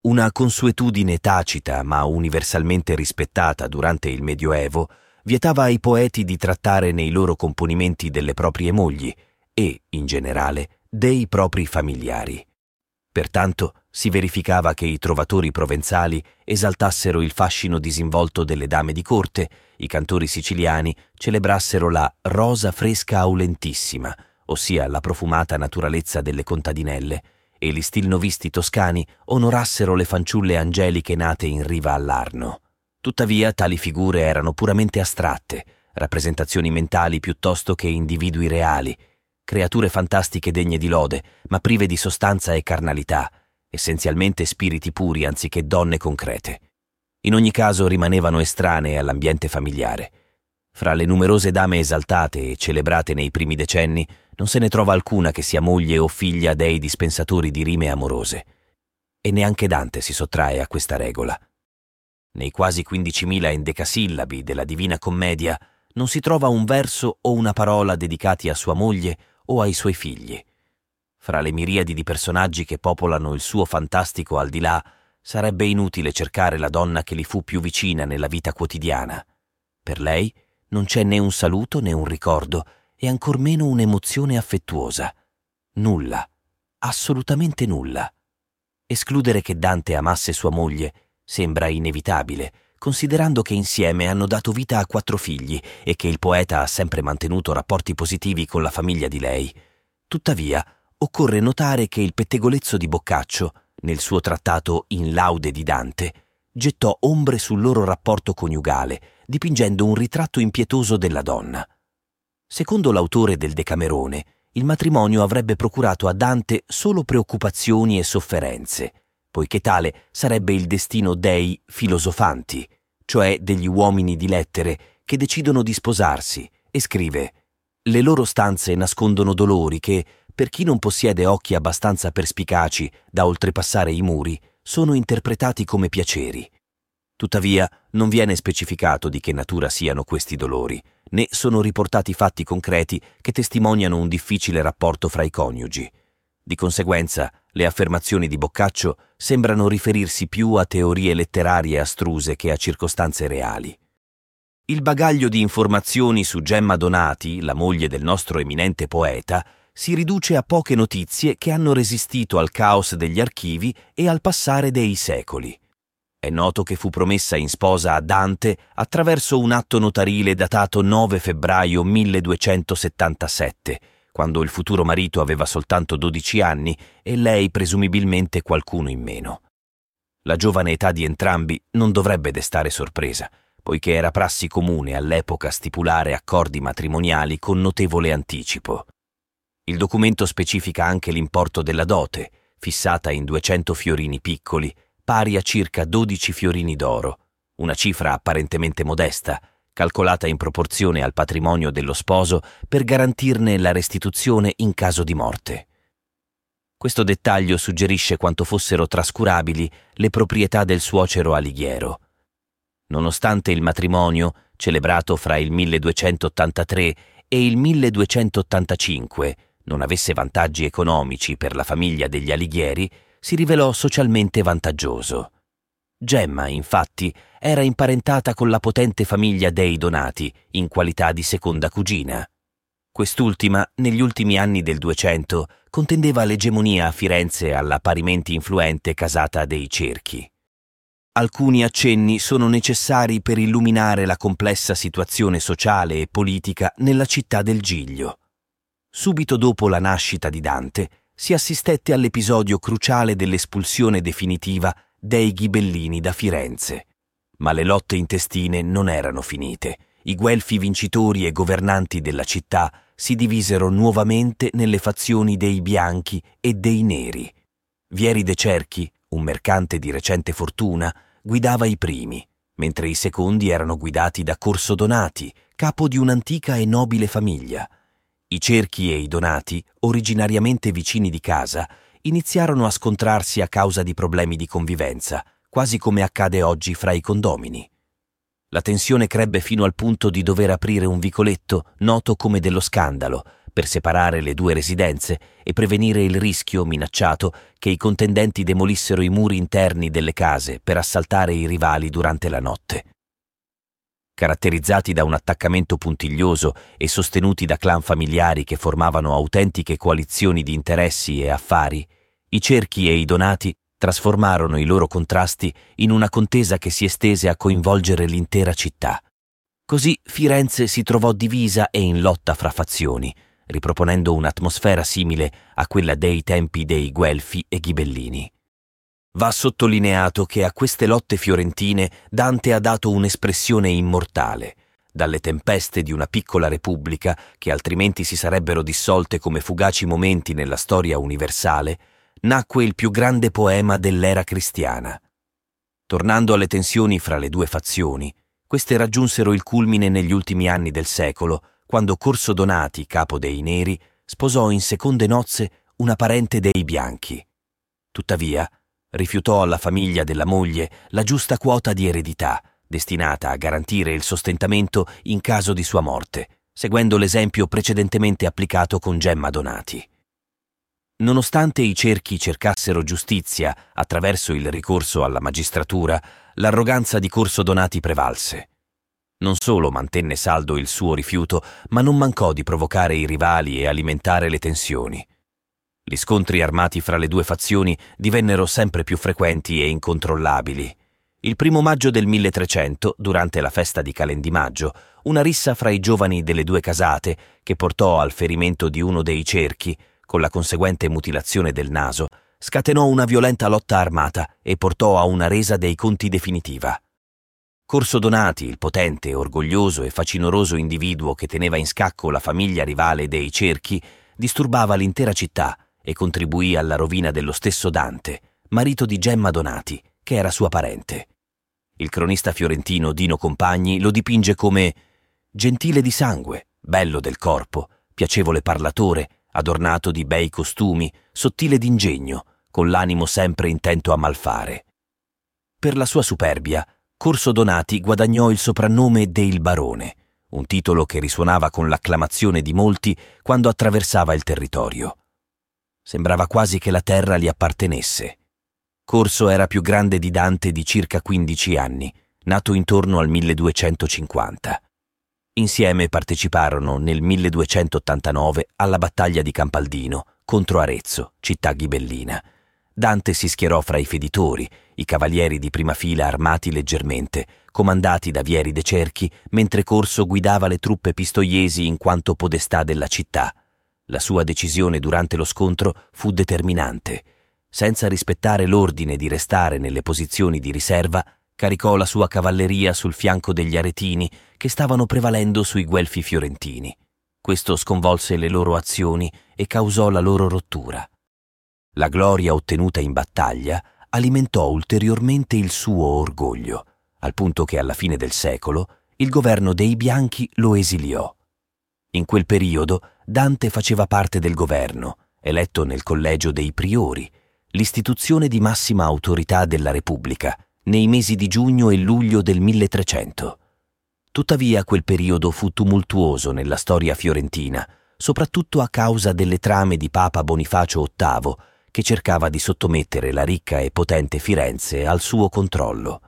Una consuetudine tacita ma universalmente rispettata durante il Medioevo vietava ai poeti di trattare nei loro componimenti delle proprie mogli e, in generale, dei propri familiari. Pertanto si verificava che i trovatori provenzali esaltassero il fascino disinvolto delle dame di corte, i cantori siciliani celebrassero la rosa fresca aulentissima, ossia la profumata naturalezza delle contadinelle, e gli stilnovisti toscani onorassero le fanciulle angeliche nate in riva all'Arno. Tuttavia tali figure erano puramente astratte, rappresentazioni mentali piuttosto che individui reali, creature fantastiche degne di lode, ma prive di sostanza e carnalità, essenzialmente spiriti puri anziché donne concrete. In ogni caso rimanevano estranee all'ambiente familiare. Fra le numerose dame esaltate e celebrate nei primi decenni non se ne trova alcuna che sia moglie o figlia dei dispensatori di rime amorose. E neanche Dante si sottrae a questa regola. Nei quasi 15.000 endecasillabi della Divina Commedia non si trova un verso o una parola dedicati a sua moglie o ai suoi figli. Fra le miriadi di personaggi che popolano il suo fantastico al di là, sarebbe inutile cercare la donna che gli fu più vicina nella vita quotidiana. Per lei non c'è né un saluto né un ricordo, e ancor meno un'emozione affettuosa. Nulla, assolutamente nulla. Escludere che Dante amasse sua moglie sembra inevitabile, considerando che insieme hanno dato vita a quattro figli e che il poeta ha sempre mantenuto rapporti positivi con la famiglia di lei. Tuttavia, occorre notare che il pettegolezzo di Boccaccio, nel suo trattato In laude di Dante, gettò ombre sul loro rapporto coniugale, dipingendo un ritratto impietoso della donna. Secondo l'autore del Decamerone, il matrimonio avrebbe procurato a Dante solo preoccupazioni e sofferenze, poiché tale sarebbe il destino dei filosofanti, cioè degli uomini di lettere che decidono di sposarsi, e scrive Le loro stanze nascondono dolori che, per chi non possiede occhi abbastanza perspicaci da oltrepassare i muri, sono interpretati come piaceri. Tuttavia, non viene specificato di che natura siano questi dolori, né sono riportati fatti concreti che testimoniano un difficile rapporto fra i coniugi. Di conseguenza, le affermazioni di Boccaccio sembrano riferirsi più a teorie letterarie astruse che a circostanze reali. Il bagaglio di informazioni su Gemma Donati, la moglie del nostro eminente poeta, si riduce a poche notizie che hanno resistito al caos degli archivi e al passare dei secoli. È noto che fu promessa in sposa a Dante attraverso un atto notarile datato 9 febbraio 1277, quando il futuro marito aveva soltanto 12 anni e lei presumibilmente qualcuno in meno. La giovane età di entrambi non dovrebbe destare sorpresa, poiché era prassi comune all'epoca stipulare accordi matrimoniali con notevole anticipo. Il documento specifica anche l'importo della dote, fissata in 200 fiorini piccoli, pari a circa 12 fiorini d'oro, una cifra apparentemente modesta, calcolata in proporzione al patrimonio dello sposo per garantirne la restituzione in caso di morte. Questo dettaglio suggerisce quanto fossero trascurabili le proprietà del suocero Alighiero. Nonostante il matrimonio, celebrato fra il 1283 e il 1285, non avesse vantaggi economici per la famiglia degli Alighieri, si rivelò socialmente vantaggioso. Gemma, infatti, era imparentata con la potente famiglia dei Donati in qualità di seconda cugina. Quest'ultima, negli ultimi anni del Duecento, contendeva l'egemonia a Firenze alla parimenti influente casata dei Cerchi. Alcuni accenni sono necessari per illuminare la complessa situazione sociale e politica nella città del Giglio. Subito dopo la nascita di Dante, si assistette all'episodio cruciale dell'espulsione definitiva dei ghibellini da Firenze. Ma le lotte intestine non erano finite. I guelfi vincitori e governanti della città si divisero nuovamente nelle fazioni dei bianchi e dei neri. Vieri de Cerchi, un mercante di recente fortuna, guidava i primi, mentre i secondi erano guidati da Corso Donati, capo di un'antica e nobile famiglia. I cerchi e i donati, originariamente vicini di casa, iniziarono a scontrarsi a causa di problemi di convivenza, quasi come accade oggi fra i condomini. La tensione crebbe fino al punto di dover aprire un vicoletto noto come dello scandalo per separare le due residenze e prevenire il rischio minacciato che i contendenti demolissero i muri interni delle case per assaltare i rivali durante la notte. Caratterizzati da un attaccamento puntiglioso e sostenuti da clan familiari che formavano autentiche coalizioni di interessi e affari, i cerchi e i donati trasformarono i loro contrasti in una contesa che si estese a coinvolgere l'intera città. Così Firenze si trovò divisa e in lotta fra fazioni, riproponendo un'atmosfera simile a quella dei tempi dei Guelfi e Ghibellini. Va sottolineato che a queste lotte fiorentine Dante ha dato un'espressione immortale. Dalle tempeste di una piccola repubblica, che altrimenti si sarebbero dissolte come fugaci momenti nella storia universale, nacque il più grande poema dell'era cristiana. Tornando alle tensioni fra le due fazioni, queste raggiunsero il culmine negli ultimi anni del secolo, quando Corso Donati, capo dei Neri, sposò in seconde nozze una parente dei Bianchi. Tuttavia, rifiutò alla famiglia della moglie la giusta quota di eredità, destinata a garantire il sostentamento in caso di sua morte, seguendo l'esempio precedentemente applicato con Gemma Donati. Nonostante i cerchi cercassero giustizia attraverso il ricorso alla magistratura, l'arroganza di Corso Donati prevalse. Non solo mantenne saldo il suo rifiuto, ma non mancò di provocare i rivali e alimentare le tensioni. Gli scontri armati fra le due fazioni divennero sempre più frequenti e incontrollabili. Il primo maggio del 1300, durante la festa di Calendimaggio, una rissa fra i giovani delle due casate, che portò al ferimento di uno dei cerchi, con la conseguente mutilazione del naso, scatenò una violenta lotta armata e portò a una resa dei conti definitiva. Corso Donati, il potente, orgoglioso e facinoroso individuo che teneva in scacco la famiglia rivale dei cerchi, disturbava l'intera città e contribuì alla rovina dello stesso Dante, marito di Gemma Donati, che era sua parente. Il cronista fiorentino Dino Compagni lo dipinge come gentile di sangue, bello del corpo, piacevole parlatore, adornato di bei costumi, sottile d'ingegno, con l'animo sempre intento a malfare. Per la sua superbia, Corso Donati guadagnò il soprannome de Il Barone, un titolo che risuonava con l'acclamazione di molti quando attraversava il territorio. Sembrava quasi che la terra gli appartenesse. Corso era più grande di Dante di circa 15 anni, nato intorno al 1250. Insieme parteciparono nel 1289 alla battaglia di Campaldino contro Arezzo, città ghibellina. Dante si schierò fra i feditori, i cavalieri di prima fila armati leggermente, comandati da Vieri de Cerchi, mentre Corso guidava le truppe pistoiesi in quanto podestà della città. La sua decisione durante lo scontro fu determinante. Senza rispettare l'ordine di restare nelle posizioni di riserva, caricò la sua cavalleria sul fianco degli aretini che stavano prevalendo sui guelfi fiorentini. Questo sconvolse le loro azioni e causò la loro rottura. La gloria ottenuta in battaglia alimentò ulteriormente il suo orgoglio, al punto che alla fine del secolo il governo dei Bianchi lo esiliò. In quel periodo Dante faceva parte del governo, eletto nel collegio dei priori, l'istituzione di massima autorità della Repubblica, nei mesi di giugno e luglio del 1300. Tuttavia quel periodo fu tumultuoso nella storia fiorentina, soprattutto a causa delle trame di Papa Bonifacio VIII, che cercava di sottomettere la ricca e potente Firenze al suo controllo.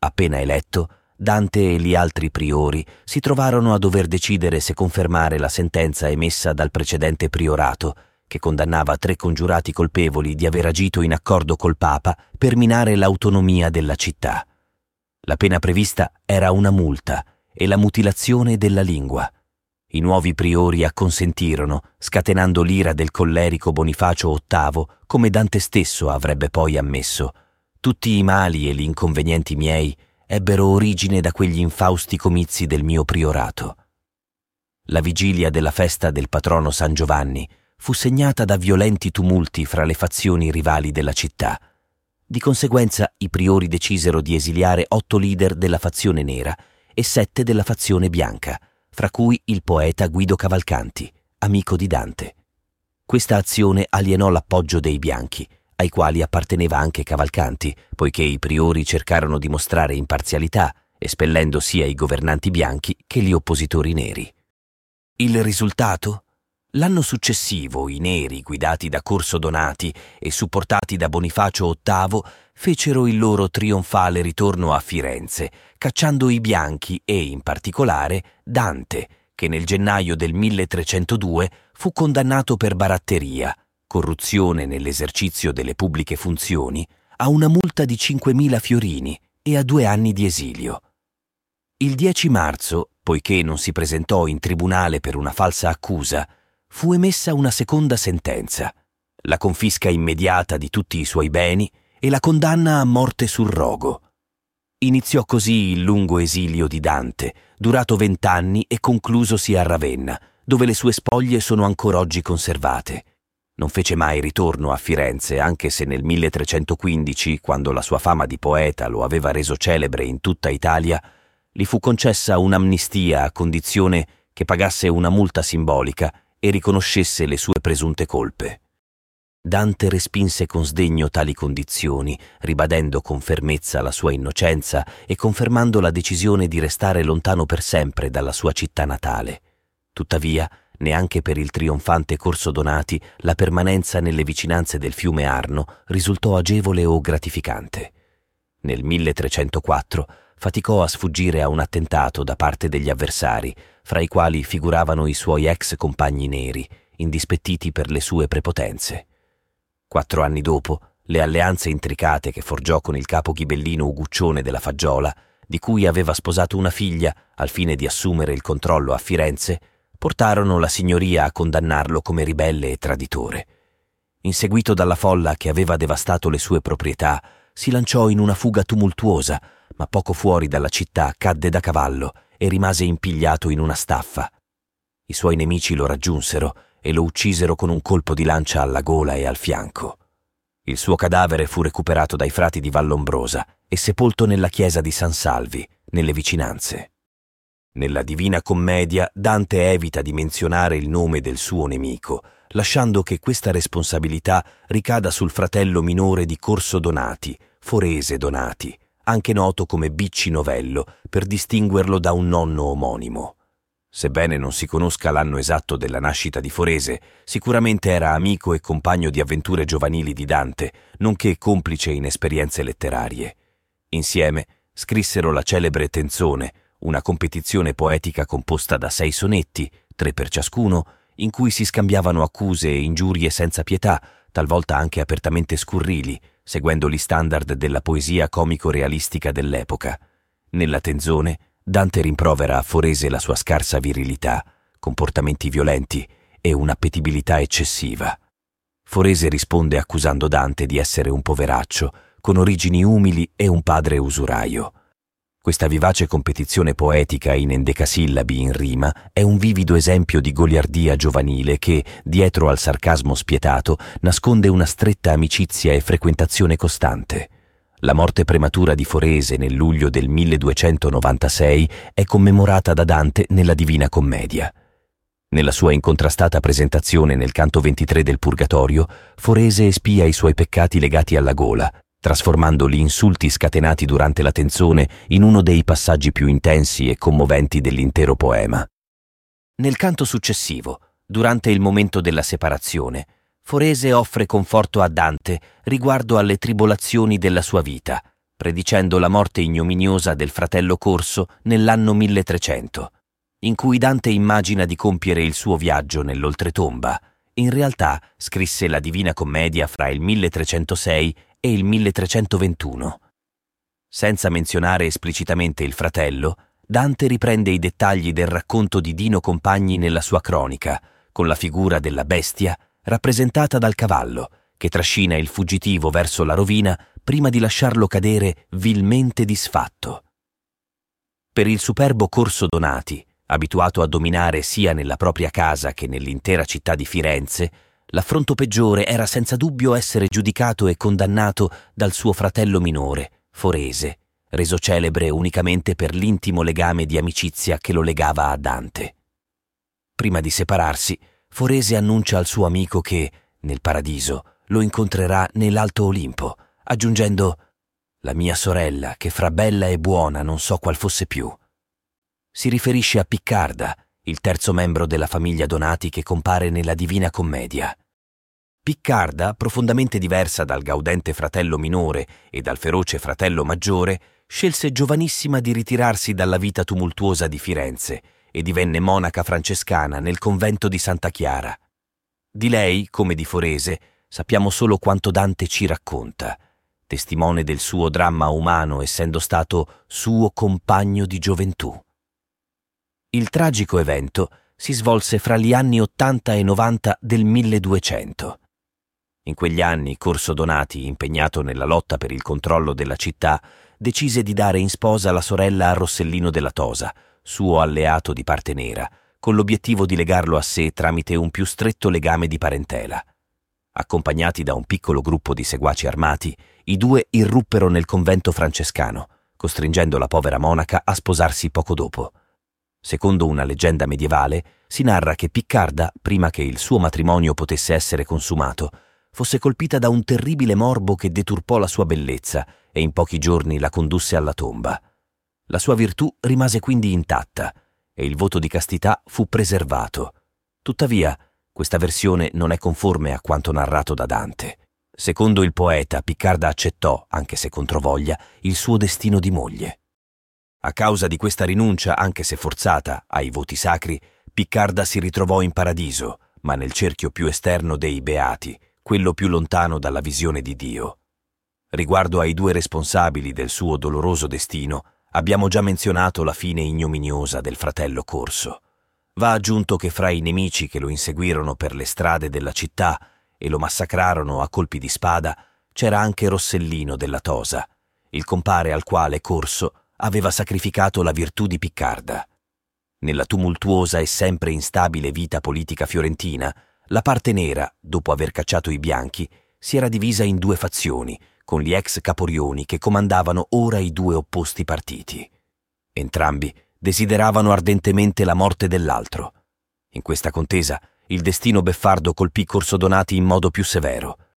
Appena eletto, Dante e gli altri priori si trovarono a dover decidere se confermare la sentenza emessa dal precedente priorato, che condannava tre congiurati colpevoli di aver agito in accordo col Papa per minare l'autonomia della città. La pena prevista era una multa e la mutilazione della lingua. I nuovi priori acconsentirono, scatenando l'ira del collerico Bonifacio VIII, come Dante stesso avrebbe poi ammesso. Tutti i mali e gli inconvenienti miei ebbero origine da quegli infausti comizi del mio priorato. La vigilia della festa del patrono San Giovanni fu segnata da violenti tumulti fra le fazioni rivali della città. Di conseguenza i priori decisero di esiliare otto leader della fazione nera e sette della fazione bianca, fra cui il poeta Guido Cavalcanti, amico di Dante. Questa azione alienò l'appoggio dei bianchi, ai quali apparteneva anche Cavalcanti, poiché i priori cercarono di mostrare imparzialità, espellendo sia i governanti bianchi che gli oppositori neri. Il risultato? L'anno successivo i neri, guidati da Corso Donati e supportati da Bonifacio VIII, fecero il loro trionfale ritorno a Firenze, cacciando i bianchi e, in particolare, Dante, che nel gennaio del 1302 fu condannato per baratteria, corruzione nell'esercizio delle pubbliche funzioni, a una multa di 5.000 fiorini e a due anni di esilio. Il 10 marzo, poiché non si presentò in tribunale per una falsa accusa, fu emessa una seconda sentenza, la confisca immediata di tutti i suoi beni e la condanna a morte sul rogo. Iniziò così il lungo esilio di Dante, durato vent'anni e conclusosi a Ravenna, dove le sue spoglie sono ancora oggi conservate. Non fece mai ritorno a Firenze, anche se nel 1315, quando la sua fama di poeta lo aveva reso celebre in tutta Italia, gli fu concessa un'amnistia a condizione che pagasse una multa simbolica e riconoscesse le sue presunte colpe. Dante respinse con sdegno tali condizioni, ribadendo con fermezza la sua innocenza e confermando la decisione di restare lontano per sempre dalla sua città natale. Tuttavia, neanche per il trionfante Corso Donati la permanenza nelle vicinanze del fiume Arno risultò agevole o gratificante. Nel 1304 faticò a sfuggire a un attentato da parte degli avversari, fra i quali figuravano i suoi ex compagni neri, indispettiti per le sue prepotenze. Quattro anni dopo, le alleanze intricate che forgiò con il capo ghibellino Uguccione della Faggiola, di cui aveva sposato una figlia al fine di assumere il controllo a Firenze, portarono la signoria a condannarlo come ribelle e traditore. Inseguito dalla folla che aveva devastato le sue proprietà, si lanciò in una fuga tumultuosa, ma poco fuori dalla città cadde da cavallo e rimase impigliato in una staffa. I suoi nemici lo raggiunsero e lo uccisero con un colpo di lancia alla gola e al fianco. Il suo cadavere fu recuperato dai frati di Vallombrosa e sepolto nella chiesa di San Salvi, nelle vicinanze. Nella Divina Commedia Dante evita di menzionare il nome del suo nemico, lasciando che questa responsabilità ricada sul fratello minore di Corso Donati, Forese Donati, anche noto come Bicci Novello, per distinguerlo da un nonno omonimo. Sebbene non si conosca l'anno esatto della nascita di Forese, sicuramente era amico e compagno di avventure giovanili di Dante, nonché complice in esperienze letterarie. Insieme scrissero la celebre Tenzone, una competizione poetica composta da sei sonetti, tre per ciascuno, in cui si scambiavano accuse e ingiurie senza pietà, talvolta anche apertamente scurrili, seguendo gli standard della poesia comico-realistica dell'epoca. Nella tenzone, Dante rimprovera a Forese la sua scarsa virilità, comportamenti violenti e un'appetibilità eccessiva. Forese risponde accusando Dante di essere un poveraccio, con origini umili e un padre usuraio. Questa vivace competizione poetica in endecasillabi in rima è un vivido esempio di goliardia giovanile che, dietro al sarcasmo spietato, nasconde una stretta amicizia e frequentazione costante. La morte prematura di Forese nel luglio del 1296 è commemorata da Dante nella Divina Commedia. Nella sua incontrastata presentazione nel canto 23 del Purgatorio, Forese espia i suoi peccati legati alla gola, trasformando gli insulti scatenati durante la tenzone in uno dei passaggi più intensi e commoventi dell'intero poema. Nel canto successivo, durante il momento della separazione, Forese offre conforto a Dante riguardo alle tribolazioni della sua vita, predicendo la morte ignominiosa del fratello Corso nell'anno 1300, in cui Dante immagina di compiere il suo viaggio nell'oltretomba. In realtà scrisse la Divina Commedia fra il 1306 e il 1321. Senza menzionare esplicitamente il fratello, Dante riprende i dettagli del racconto di Dino Compagni nella sua cronica, con la figura della bestia rappresentata dal cavallo, che trascina il fuggitivo verso la rovina prima di lasciarlo cadere vilmente disfatto. Per il superbo Corso Donati, abituato a dominare sia nella propria casa che nell'intera città di Firenze, L'affronto peggiore era senza dubbio essere giudicato e condannato dal suo fratello minore, Forese, reso celebre unicamente per l'intimo legame di amicizia che lo legava a Dante. Prima di separarsi, Forese annuncia al suo amico che, nel paradiso, lo incontrerà nell'alto Olimpo, aggiungendo La mia sorella, che fra bella e buona non so qual fosse più. Si riferisce a Piccarda, il terzo membro della famiglia Donati che compare nella Divina Commedia. Piccarda, profondamente diversa dal gaudente fratello minore e dal feroce fratello maggiore, scelse giovanissima di ritirarsi dalla vita tumultuosa di Firenze e divenne monaca francescana nel convento di Santa Chiara. Di lei, come di Forese, sappiamo solo quanto Dante ci racconta, testimone del suo dramma umano essendo stato suo compagno di gioventù. Il tragico evento si svolse fra gli anni 80 e 90 del 1200. In quegli anni Corso Donati, impegnato nella lotta per il controllo della città, decise di dare in sposa la sorella a Rossellino della Tosa, suo alleato di parte nera, con l'obiettivo di legarlo a sé tramite un più stretto legame di parentela. Accompagnati da un piccolo gruppo di seguaci armati, i due irruppero nel convento francescano, costringendo la povera monaca a sposarsi poco dopo. Secondo una leggenda medievale, si narra che Piccarda, prima che il suo matrimonio potesse essere consumato, fosse colpita da un terribile morbo che deturpò la sua bellezza e in pochi giorni la condusse alla tomba. La sua virtù rimase quindi intatta e il voto di castità fu preservato. Tuttavia, questa versione non è conforme a quanto narrato da Dante. Secondo il poeta, Piccarda accettò, anche se controvoglia, il suo destino di moglie. A causa di questa rinuncia, anche se forzata, ai voti sacri, Piccarda si ritrovò in paradiso, ma nel cerchio più esterno dei beati, quello più lontano dalla visione di Dio. Riguardo ai due responsabili del suo doloroso destino, abbiamo già menzionato la fine ignominiosa del fratello Corso. Va aggiunto che fra i nemici che lo inseguirono per le strade della città e lo massacrarono a colpi di spada c'era anche Rossellino della Tosa, il compare al quale Corso aveva sacrificato la virtù di Piccarda. Nella tumultuosa e sempre instabile vita politica fiorentina, la parte nera, dopo aver cacciato i bianchi, si era divisa in due fazioni, con gli ex caporioni che comandavano ora i due opposti partiti. Entrambi desideravano ardentemente la morte dell'altro. In questa contesa il destino beffardo colpì Corso Donati in modo più severo.